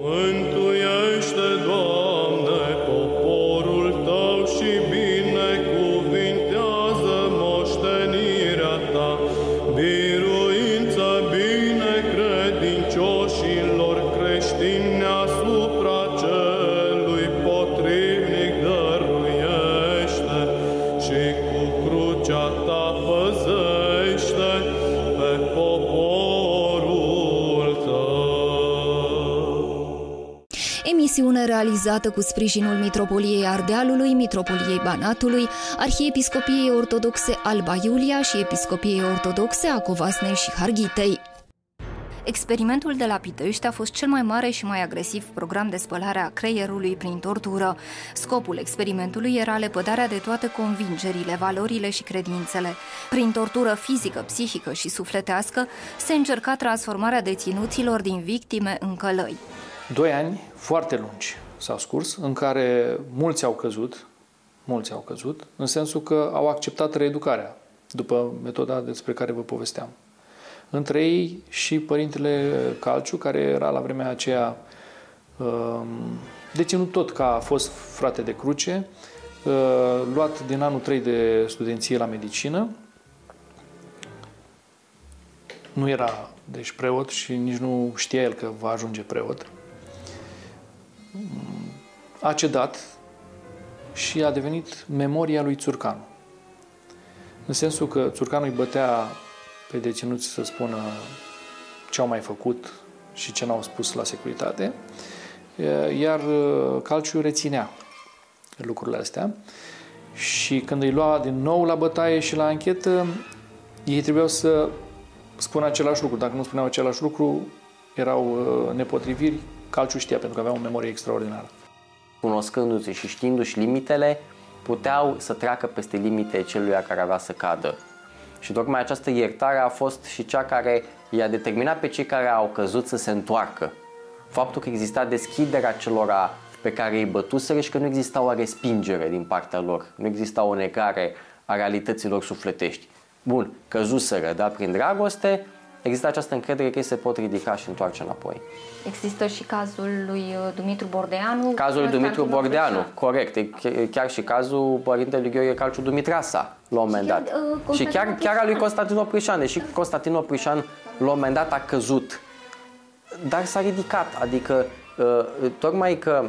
Mântuiește, Doamne, Emisiune realizată cu sprijinul Mitropoliei Ardealului, Mitropoliei Banatului, Arhiepiscopiei Ortodoxe Alba Iulia și Episcopiei Ortodoxe a Covasnei și Harghitei. Experimentul de la Pitești a fost cel mai mare și mai agresiv program de spălare a creierului prin tortură. Scopul experimentului era lepădarea de toate convingerile, valorile și credințele. Prin tortură fizică, psihică și sufletească se încerca transformarea deținuților din victime în călăi. Doi ani foarte lungi s-au scurs, în care mulți au căzut, mulți au căzut, în sensul că au acceptat reeducarea, după metoda despre care vă povesteam. Între ei și părintele Calciu, care era la vremea aceea um, deținut tot ca a fost frate de cruce, uh, luat din anul 3 de studenție la medicină. Nu era deci preot și nici nu știa el că va ajunge preot a cedat și a devenit memoria lui Țurcanu. În sensul că Țurcanu îi bătea pe deținuți să spună ce au mai făcut și ce n-au spus la securitate, iar Calciu reținea lucrurile astea și când îi lua din nou la bătaie și la anchetă, ei trebuiau să spună același lucru. Dacă nu spuneau același lucru, erau nepotriviri, Calciu știa pentru că avea o memorie extraordinară. Cunoscându-se și știindu-și limitele, puteau să treacă peste limitele celui care avea să cadă. Și tocmai această iertare a fost și cea care i-a determinat pe cei care au căzut să se întoarcă. Faptul că exista deschiderea celora pe care îi bătuseră și că nu exista o respingere din partea lor, nu exista o negare a realităților sufletești. Bun, căzuseră, dar prin dragoste, există această încredere că ei se pot ridica și întoarce înapoi. Există și cazul lui uh, Dumitru Bordeanu. Cazul lui Dumitru Bordeanu, corect. E chiar și cazul părintelui Gheorghe Calciu Dumitrasa, la un moment dat. uh, și chiar, chiar a lui Constantin Oprișan, deși Constantin Oprișan la un moment dat a căzut, dar s-a ridicat. Adică, uh, tocmai că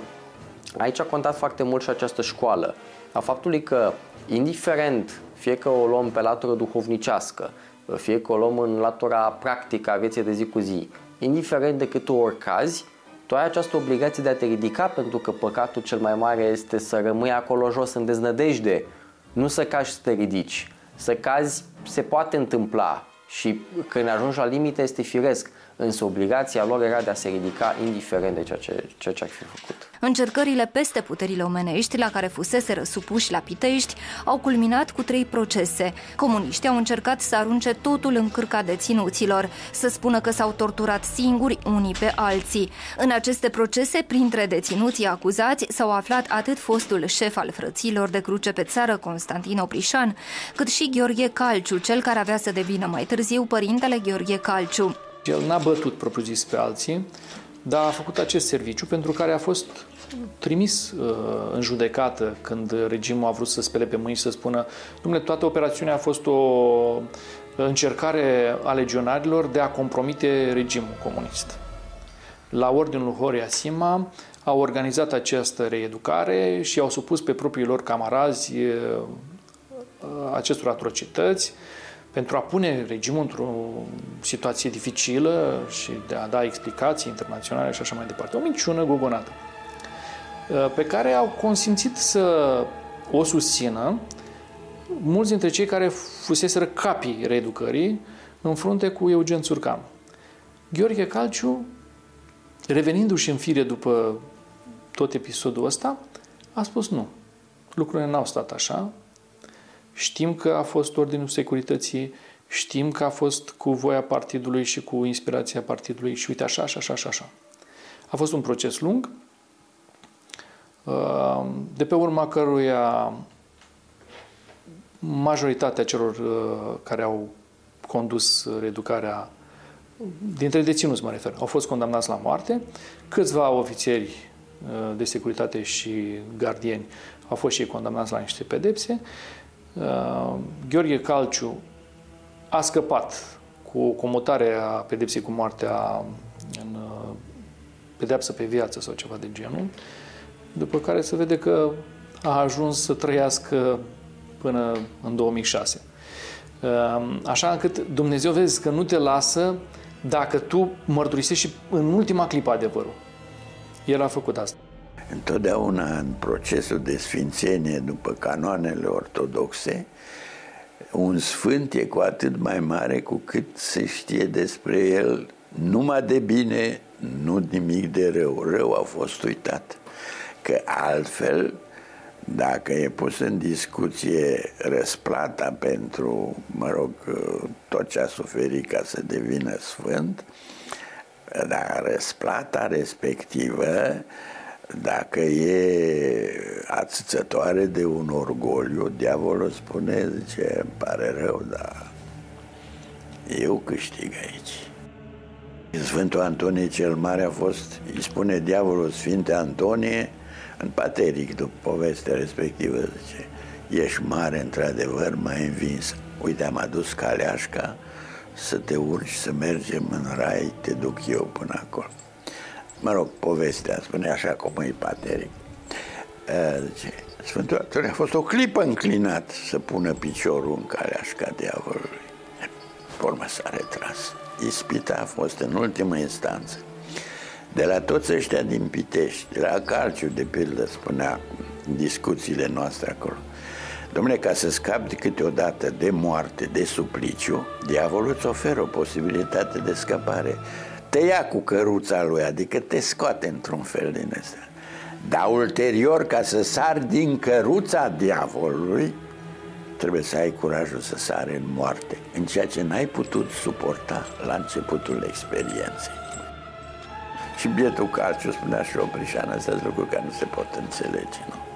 aici a contat foarte mult și această școală, a faptului că, indiferent, fie că o luăm pe latură duhovnicească, fie că o luăm în latura practică a vieții de zi cu zi, indiferent de câte ori cazi, tu ai această obligație de a te ridica pentru că păcatul cel mai mare este să rămâi acolo jos în deznădejde, nu să cazi și să te ridici. Să cazi se poate întâmpla și când ajungi la limite este firesc, însă obligația lor era de a se ridica indiferent de ceea ce, ceea ce ar fi făcut. Încercările peste puterile omenești la care fusese răsupuși la Pitești au culminat cu trei procese. Comuniștii au încercat să arunce totul în cârca deținuților, să spună că s-au torturat singuri unii pe alții. În aceste procese, printre deținuții acuzați, s-au aflat atât fostul șef al frăților de cruce pe țară, Constantin Oprișan, cât și Gheorghe Calciu, cel care avea să devină mai târziu părintele Gheorghe Calciu. El n-a bătut propriu-zis pe alții, dar a făcut acest serviciu pentru care a fost trimis uh, în judecată când regimul a vrut să spele pe mâini și să spună domnule, toată operațiunea a fost o încercare a legionarilor de a compromite regimul comunist. La ordinul Horia Sima au organizat această reeducare și au supus pe proprii lor camarazi uh, acestor atrocități, pentru a pune regimul într-o situație dificilă și de a da explicații internaționale și așa mai departe. O minciună gogonată pe care au consimțit să o susțină mulți dintre cei care fuseseră capii reeducării în frunte cu Eugen Țurcan. Gheorghe Calciu, revenindu-și în fire după tot episodul ăsta, a spus nu. Lucrurile n-au stat așa, Știm că a fost Ordinul Securității, știm că a fost cu voia partidului și cu inspirația partidului și uite așa, așa, așa, așa. A fost un proces lung, uh, de pe urma căruia majoritatea celor uh, care au condus reeducarea dintre deținuți mă refer, au fost condamnați la moarte, câțiva ofițeri uh, de securitate și gardieni au fost și ei condamnați la niște pedepse. Uh, Gheorghe Calciu a scăpat cu comutarea pedepsei cu moartea în uh, pedeapsă pe viață sau ceva de genul, după care se vede că a ajuns să trăiască până în 2006. Ehm, așa încât Dumnezeu vezi că nu te lasă dacă tu mărturisești și în ultima clipă adevărul. El a făcut asta. Întotdeauna în procesul de sfințenie după canoanele ortodoxe, un sfânt e cu atât mai mare cu cât se știe despre el numai de bine, nu nimic de rău. Rău a fost uitat. Că altfel dacă e pus în discuție răsplata pentru, mă rog, tot ce a suferit ca să devină sfânt, dar răsplata respectivă, dacă e ațățătoare de un orgoliu, diavolul spune, zice, îmi pare rău, dar eu câștig aici. Sfântul Antonie cel Mare a fost, îi spune diavolul Sfinte Antonie, în pateric, după povestea respectivă, zice, ești mare într-adevăr, mai învins. Uite, am adus caleașca să te urci, să mergem în rai, te duc eu până acolo. Mă rog, povestea spune așa cum e pateric. Zice, Sfântul Actor a fost o clipă înclinat să pună piciorul în caleașca diavolului. Pe urmă s-a retras. Ispita a fost în ultimă instanță de la toți ăștia din Pitești, de la Calciu, de pildă, spunea în discuțiile noastre acolo. Domnule, ca să scapi câteodată de moarte, de supliciu, diavolul îți oferă o posibilitate de scăpare. Te ia cu căruța lui, adică te scoate într-un fel din asta. Dar ulterior, ca să sari din căruța diavolului, trebuie să ai curajul să sari în moarte, în ceea ce n-ai putut suporta la începutul experienței. Și bietul Calciu spunea și Oprișan, astea sunt lucruri care nu se pot înțelege, nu?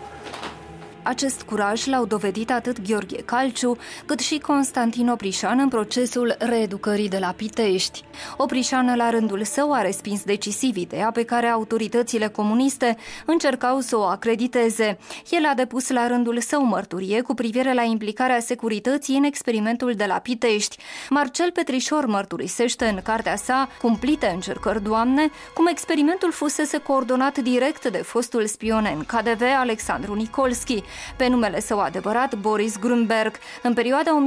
Acest curaj l-au dovedit atât Gheorghe Calciu, cât și Constantin Oprișan în procesul reeducării de la Pitești. Oprișan, la rândul său, a respins decisiv ideea pe care autoritățile comuniste încercau să o acrediteze. El a depus la rândul său mărturie cu privire la implicarea securității în experimentul de la Pitești. Marcel Petrișor mărturisește în cartea sa, Cumplite încercări, Doamne, cum experimentul fusese coordonat direct de fostul spion în KDV Alexandru Nikolski, pe numele său adevărat Boris Grunberg. În perioada 1948-1953,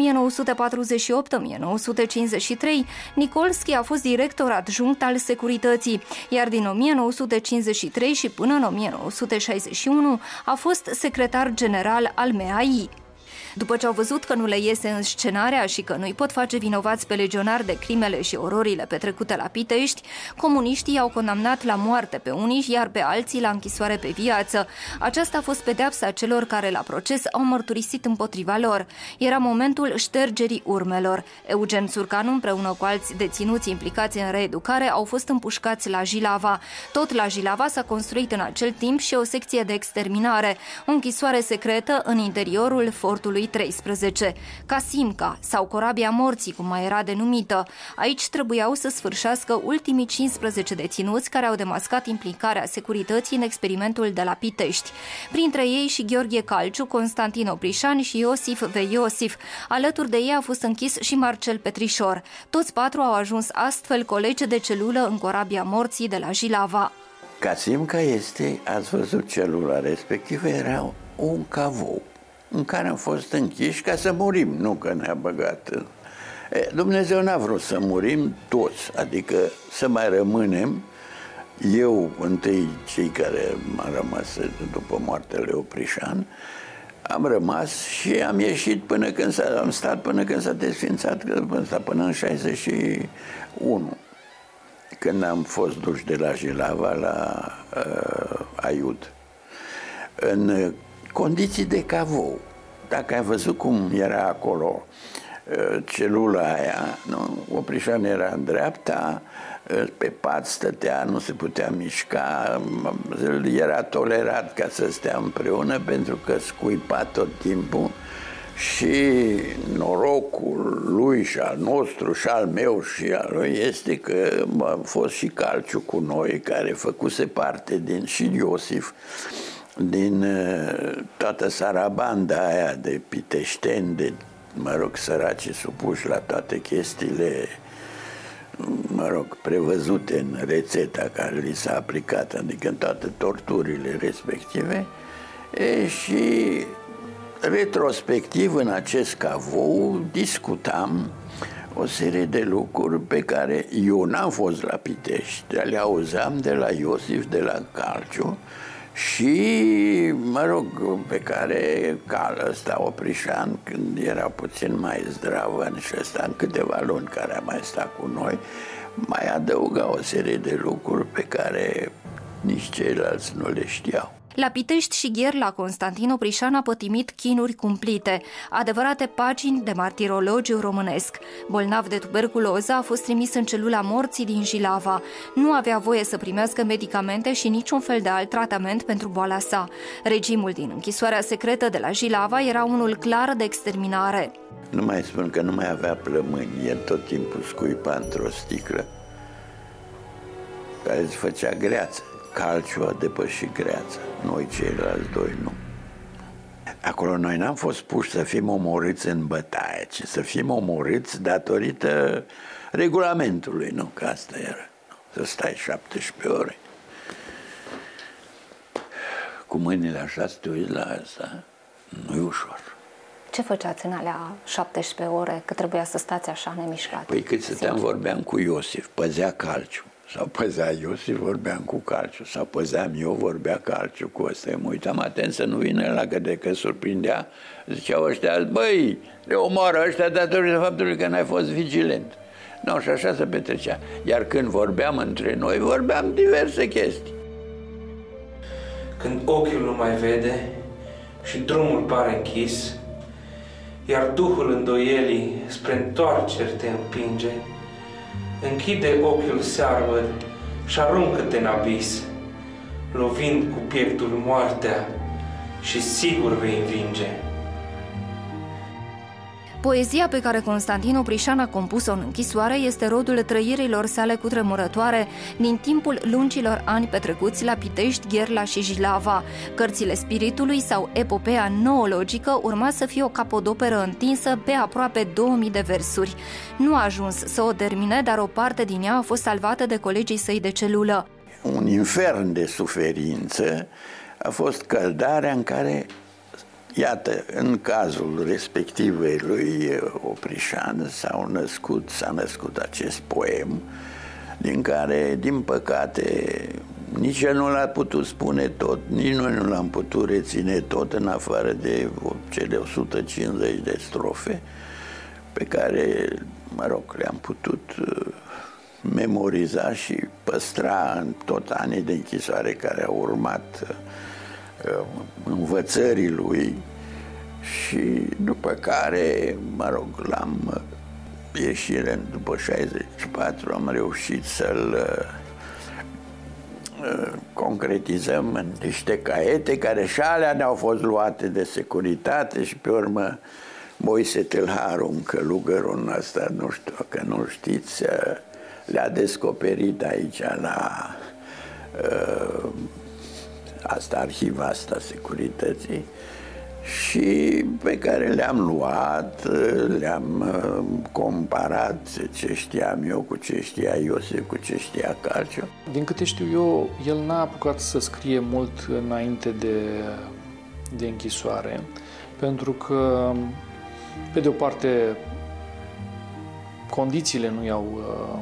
Nikolski a fost director adjunct al securității, iar din 1953 și până în 1961 a fost secretar general al MEAI. După ce au văzut că nu le iese în scenarea și că nu-i pot face vinovați pe legionari de crimele și ororile petrecute la Pitești, comuniștii au condamnat la moarte pe unii, iar pe alții la închisoare pe viață. Aceasta a fost pedeapsa celor care la proces au mărturisit împotriva lor. Era momentul ștergerii urmelor. Eugen Țurcanu împreună cu alți deținuți implicați în reeducare au fost împușcați la Jilava. Tot la Jilava s-a construit în acel timp și o secție de exterminare, o închisoare secretă în interiorul fortului 13, Casimca sau Corabia Morții, cum mai era denumită. Aici trebuiau să sfârșească ultimii 15 deținuți care au demascat implicarea securității în experimentul de la Pitești. Printre ei și Gheorghe Calciu, Constantin Oprișan și Iosif V. Iosif. Alături de ei a fost închis și Marcel Petrișor. Toți patru au ajuns astfel colegi de celulă în Corabia Morții de la Jilava. Casimca este, ați văzut celula respectivă, era un cavou în care am fost închiși ca să murim, nu că ne-a băgat. E, Dumnezeu n-a vrut să murim toți, adică să mai rămânem eu, întâi cei care m-am rămas după moartea lui Oprișan, am rămas și am ieșit până când s-a, am stat până când s-a desfințat, până, până în 61, când am fost duși de la Jilava la uh, Aiud. În condiții de cavou. Dacă ai văzut cum era acolo uh, celula aia, nu? Oprișan era în dreapta, uh, pe pat stătea, nu se putea mișca, era tolerat ca să stea împreună pentru că scuipa tot timpul Și norocul lui și al nostru și al meu și al lui este că a fost și Calciu cu noi, care făcuse parte din și Iosif, din uh, toată sarabanda aia de piteșteni, de, mă rog, săraci supuși la toate chestiile mă rog, prevăzute în rețeta care li s-a aplicat, adică în toate torturile respective, e, și retrospectiv în acest cavou discutam o serie de lucruri pe care eu n-am fost la Pitești, le auzeam de la Iosif, de la Calciu și, mă rog, pe care cal ăsta Oprișan, când era puțin mai zdravă și ăsta în câteva luni care a mai stat cu noi, mai adăuga o serie de lucruri pe care nici ceilalți nu le știau. La Pitești și Gherla, Constantin Oprișan a pătimit chinuri cumplite, adevărate pagini de martirologiu românesc. Bolnav de tuberculoză a fost trimis în celula morții din Jilava. Nu avea voie să primească medicamente și niciun fel de alt tratament pentru boala sa. Regimul din închisoarea secretă de la Jilava era unul clar de exterminare. Nu mai spun că nu mai avea plămâni, el tot timpul scuipa într-o sticlă care îți făcea greață. Calciu a depășit greața, noi ceilalți doi nu. Acolo noi n-am fost puși să fim omorâți în bătaie, ci să fim omorâți datorită regulamentului, nu? Că asta era. Să stai 17 ore. Cu mâinile așa să te uiți la asta, nu e ușor. Ce făceați în alea 17 ore, că trebuia să stați așa nemișcat? Păi cât stăteam, vorbeam cu Iosif, păzea calciu. Sau păzea Iosif, vorbeam cu Calciu, sau păzeam eu, vorbea Calciu cu ăsta. Mă uitam atent să nu vină la că de că surprindea. Ziceau ăștia, băi, le omoară ăștia datorită faptului că n-ai fost vigilent. Nu, și așa se petrecea. Iar când vorbeam între noi, vorbeam diverse chestii. Când ochiul nu mai vede și drumul pare închis, iar Duhul îndoielii spre întoarceri te împinge, închide ochiul searbă și aruncă-te în abis, lovind cu pieptul moartea și sigur vei învinge. Poezia pe care Constantin Oprișan a compus-o în închisoare este rodul trăirilor sale cutremurătoare din timpul lungilor ani petrecuți la Pitești, Gherla și Jilava. Cărțile spiritului sau epopea noologică urma să fie o capodoperă întinsă pe aproape 2000 de versuri. Nu a ajuns să o termine, dar o parte din ea a fost salvată de colegii săi de celulă. Un infern de suferință a fost căldarea în care Iată, în cazul respectivei lui Oprișan s-au născut, s-a născut acest poem, din care, din păcate, nici el nu l-a putut spune tot, nici noi nu l-am putut reține tot, în afară de cele 150 de strofe, pe care, mă rog, le-am putut uh, memoriza și păstra în tot anii de închisoare care au urmat uh, Uh, învățării lui și după care, mă rog, l-am uh, ieșire după 64 am reușit să-l uh, concretizăm în niște caiete care și alea ne-au fost luate de securitate și pe urmă Moise Tâlharu, un călugărul ăsta, nu știu că nu știți, le-a descoperit aici la uh, asta, arhiva asta securității și pe care le-am luat, le-am uh, comparat ce știam eu cu ce știa Iosef, cu ce știa Calciu. Din câte știu eu, el n-a apucat să scrie mult înainte de, de închisoare, pentru că, pe de o parte, condițiile nu i-au, uh,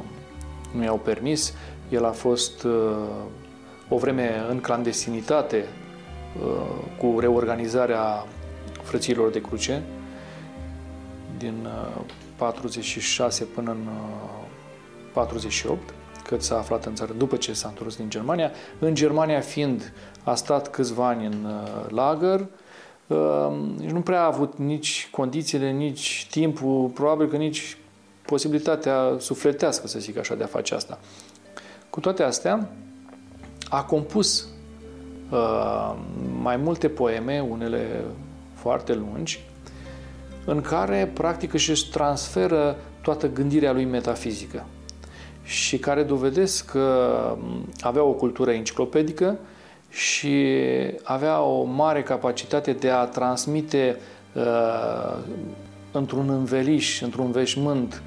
nu i-au permis. El a fost uh, o vreme în clandestinitate uh, cu reorganizarea frăților de cruce din 46 uh, până în 48, uh, cât s-a aflat în țară după ce s-a întors din Germania. În Germania fiind, a stat câțiva ani în lagăr, nici nu prea a avut nici condițiile, nici timpul, probabil că nici posibilitatea sufletească, să zic așa, de a face asta. Cu toate astea, a compus uh, mai multe poeme, unele foarte lungi, în care practic își transferă toată gândirea lui metafizică și care dovedesc că avea o cultură enciclopedică și avea o mare capacitate de a transmite uh, într-un înveliș, într-un veșmânt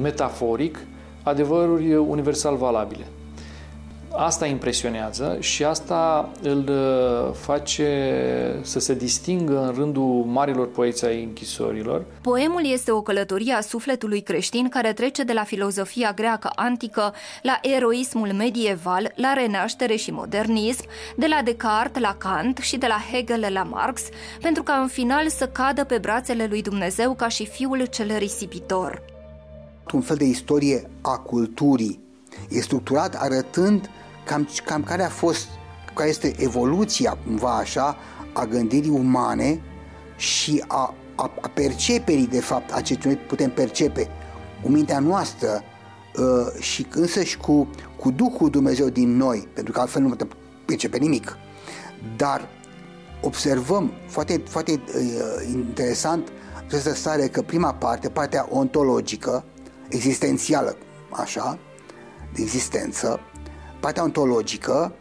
metaforic, adevăruri universal valabile. Asta impresionează și asta îl uh, face să se distingă în rândul marilor poeți ai închisorilor. Poemul este o călătorie a sufletului creștin care trece de la filozofia greacă antică la eroismul medieval, la renaștere și modernism, de la Descartes la Kant și de la Hegel la Marx, pentru ca în final să cadă pe brațele lui Dumnezeu ca și fiul cel risipitor. Un fel de istorie a culturii e structurat arătând cam, cam care a fost, care este evoluția cumva așa a gândirii umane și a, a, a perceperii de fapt a ce noi putem percepe cu mintea noastră uh, și însăși cu, cu Duhul Dumnezeu din noi, pentru că altfel nu putem percepe nimic. Dar observăm foarte, foarte uh, interesant această stare că prima parte, partea ontologică, existențială, așa, de existență, partea ontologică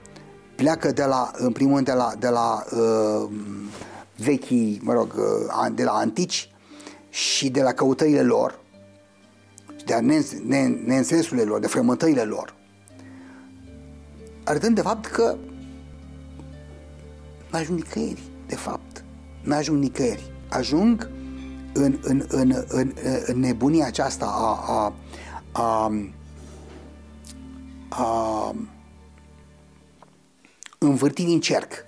pleacă de la, în primul rând, de la, de la uh, vechii, mă rog, uh, de la antici și de la căutările lor, de a neînsensurile lor, de frământările lor, arătând de fapt că nu ajung nicăieri, de fapt. Nu ajung nicăieri. Ajung în, în, în, în, în nebunia aceasta a, a, a a învârti din cerc.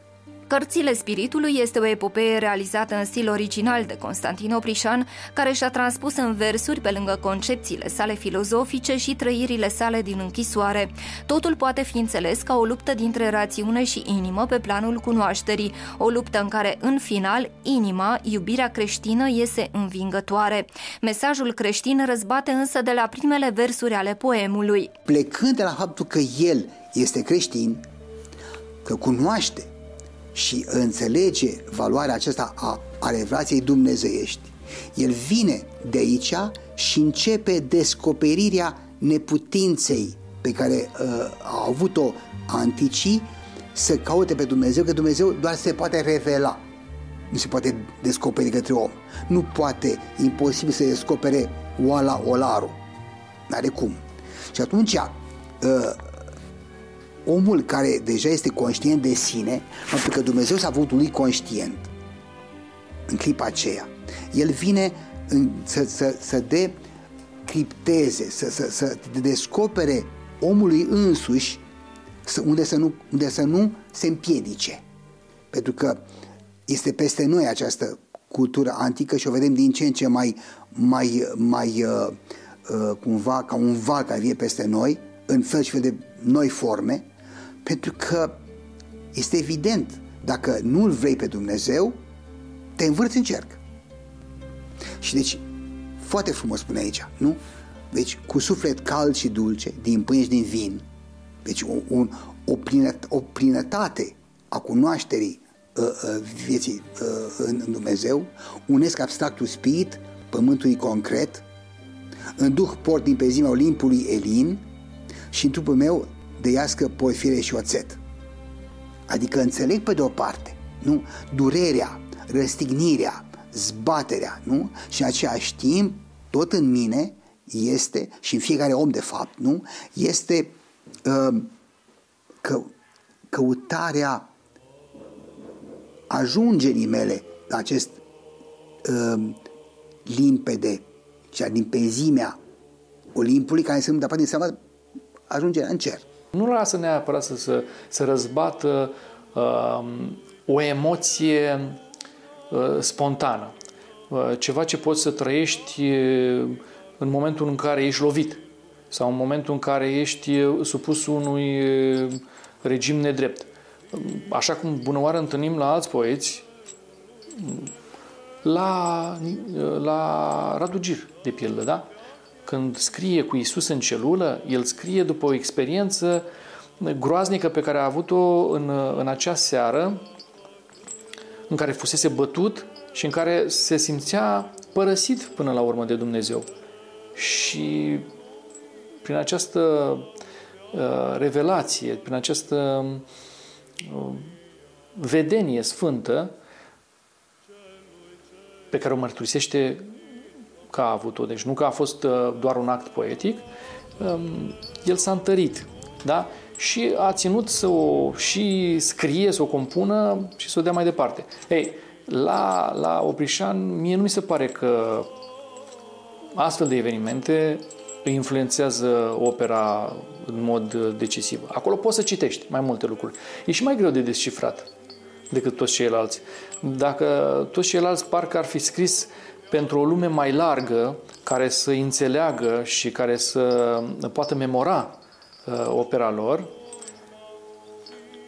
Cărțile Spiritului este o epopee realizată în stil original de Constantin Oprișan, care și-a transpus în versuri, pe lângă concepțiile sale filozofice și trăirile sale din închisoare. Totul poate fi înțeles ca o luptă dintre rațiune și inimă pe planul cunoașterii, o luptă în care, în final, inima, iubirea creștină, iese învingătoare. Mesajul creștin răzbate însă de la primele versuri ale poemului. Plecând de la faptul că el este creștin, că cunoaște și înțelege valoarea aceasta a, a revelației dumnezeiești, el vine de aici și începe descoperirea neputinței pe care uh, au avut-o anticii să caute pe Dumnezeu, că Dumnezeu doar se poate revela. Nu se poate descoperi către om. Nu poate, imposibil să descopere oala olarul. N-are cum. Și atunci, uh, omul care deja este conștient de sine, pentru că Dumnezeu s-a avut lui conștient în clipa aceea. El vine în, să, să, să decripteze, să, să, să descopere omului însuși să, unde, să nu, unde să nu se împiedice. Pentru că este peste noi această cultură antică și o vedem din ce în ce mai, mai, mai uh, uh, cumva ca un val care vine peste noi în fel și fel de noi forme pentru că este evident, dacă nu îl vrei pe Dumnezeu, te învârți în cerc. Și deci, foarte frumos spune aici, nu? Deci, cu suflet cald și dulce, din pâine și din vin, deci o, un, o, plinăt, o plinătate a cunoașterii uh, uh, vieții uh, în, în Dumnezeu, unesc abstractul spirit, pământului concret, în duh port din pezimea Olimpului Elin și în trupul meu de iască, porfire și oțet. Adică înțeleg pe de o parte, nu? Durerea, răstignirea, zbaterea, nu? Și în același timp, tot în mine este, și în fiecare om de fapt, nu? Este uh, că, căutarea ajungerii mele la acest uh, limpede și a limpezimea Olimpului, care înseamnă, de înseamnă ajungerea în cer. Nu lasă neapărat să, să, să răzbată uh, o emoție uh, spontană, uh, ceva ce poți să trăiești uh, în momentul în care ești lovit sau în momentul în care ești uh, supus unui uh, regim nedrept. Așa cum bunăoară întâlnim la alți poeți, la, la Radu Gir, de pildă, da? Când scrie cu Isus în celulă, el scrie după o experiență groaznică pe care a avut-o în, în acea seară, în care fusese bătut și în care se simțea părăsit până la urmă de Dumnezeu. Și prin această uh, revelație, prin această uh, vedenie sfântă pe care o mărturisește că a avut-o, deci nu că a fost uh, doar un act poetic, um, el s-a întărit, da? Și a ținut să o și scrie, să o compună și să o dea mai departe. Ei, la, la Oprișan, mie nu mi se pare că astfel de evenimente îi influențează opera în mod decisiv. Acolo poți să citești mai multe lucruri. E și mai greu de descifrat decât toți ceilalți. Dacă toți ceilalți parcă ar fi scris pentru o lume mai largă, care să înțeleagă și care să poată memora uh, opera lor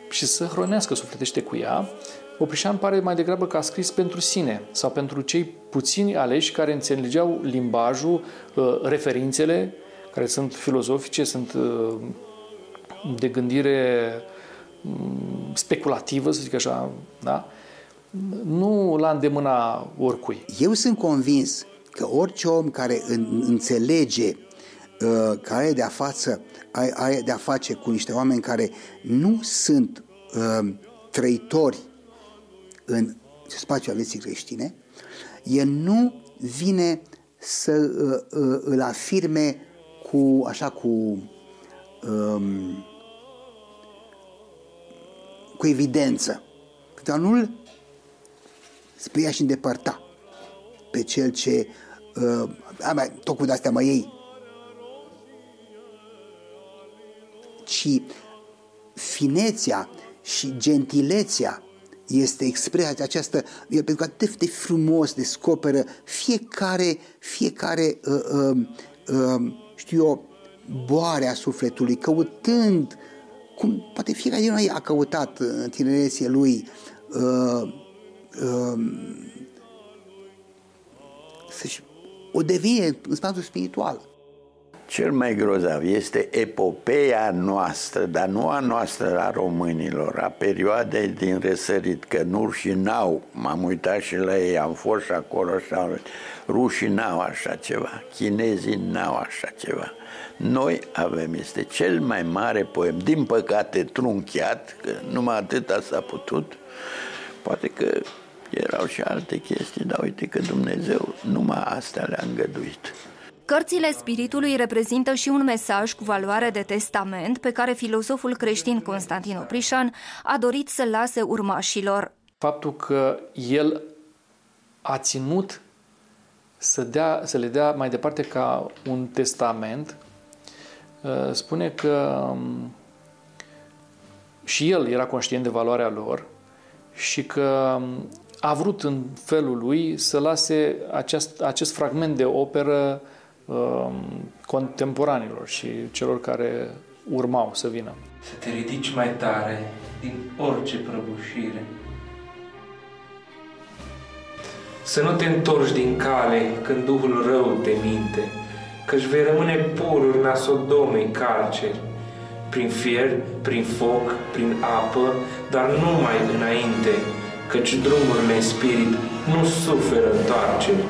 și să hrănească sufletește cu ea, Oprișan pare mai degrabă că a scris pentru sine sau pentru cei puțini aleși care înțelegeau limbajul, uh, referințele, care sunt filozofice, sunt uh, de gândire mm, speculativă, să zic așa, da? Nu la îndemâna oricui. Eu sunt convins că orice om care înțelege uh, care are de-a, față, are de-a face cu niște oameni care nu sunt uh, trăitori în spațiul vieții creștine, el nu vine să uh, uh, îl afirme cu, așa, cu, um, cu evidență. Dar nu-l spria și îndepărta pe cel ce uh, a, tot cu de-astea mă iei. Ci finețea și gentilețea este expresia aceasta, pentru că atât de frumos descoperă fiecare, fiecare, uh, uh, uh, știu eu, boarea sufletului, căutând, cum poate fiecare din noi a căutat în tinerețe lui, uh, uh, să-și o devine în spațiul spiritual. Cel mai grozav este epopeea noastră, dar nu a noastră a românilor, a perioadei din răsărit, că nu și n-au, m-am uitat și la ei, am fost și acolo și am rușii n-au așa ceva, chinezii n-au așa ceva. Noi avem, este cel mai mare poem, din păcate trunchiat, că numai atâta s-a putut, poate că erau și alte chestii, dar uite că Dumnezeu numai astea le-a îngăduit. Cărțile spiritului reprezintă și un mesaj cu valoare de testament pe care filozoful creștin Constantin Oprișan a dorit să lase urmașilor. Faptul că el a ținut să, dea, să le dea mai departe ca un testament, uh, spune că um, și el era conștient de valoarea lor și că um, a vrut în felul lui să lase acest, acest fragment de operă Um, contemporanilor și celor care urmau să vină. Să te ridici mai tare din orice prăbușire. Să nu te întorci din cale când Duhul rău te minte, căci vei rămâne pur urmea Sodomei calceri, prin fier, prin foc, prin apă, dar numai înainte, căci drumurile în spirit nu suferă întoarceri.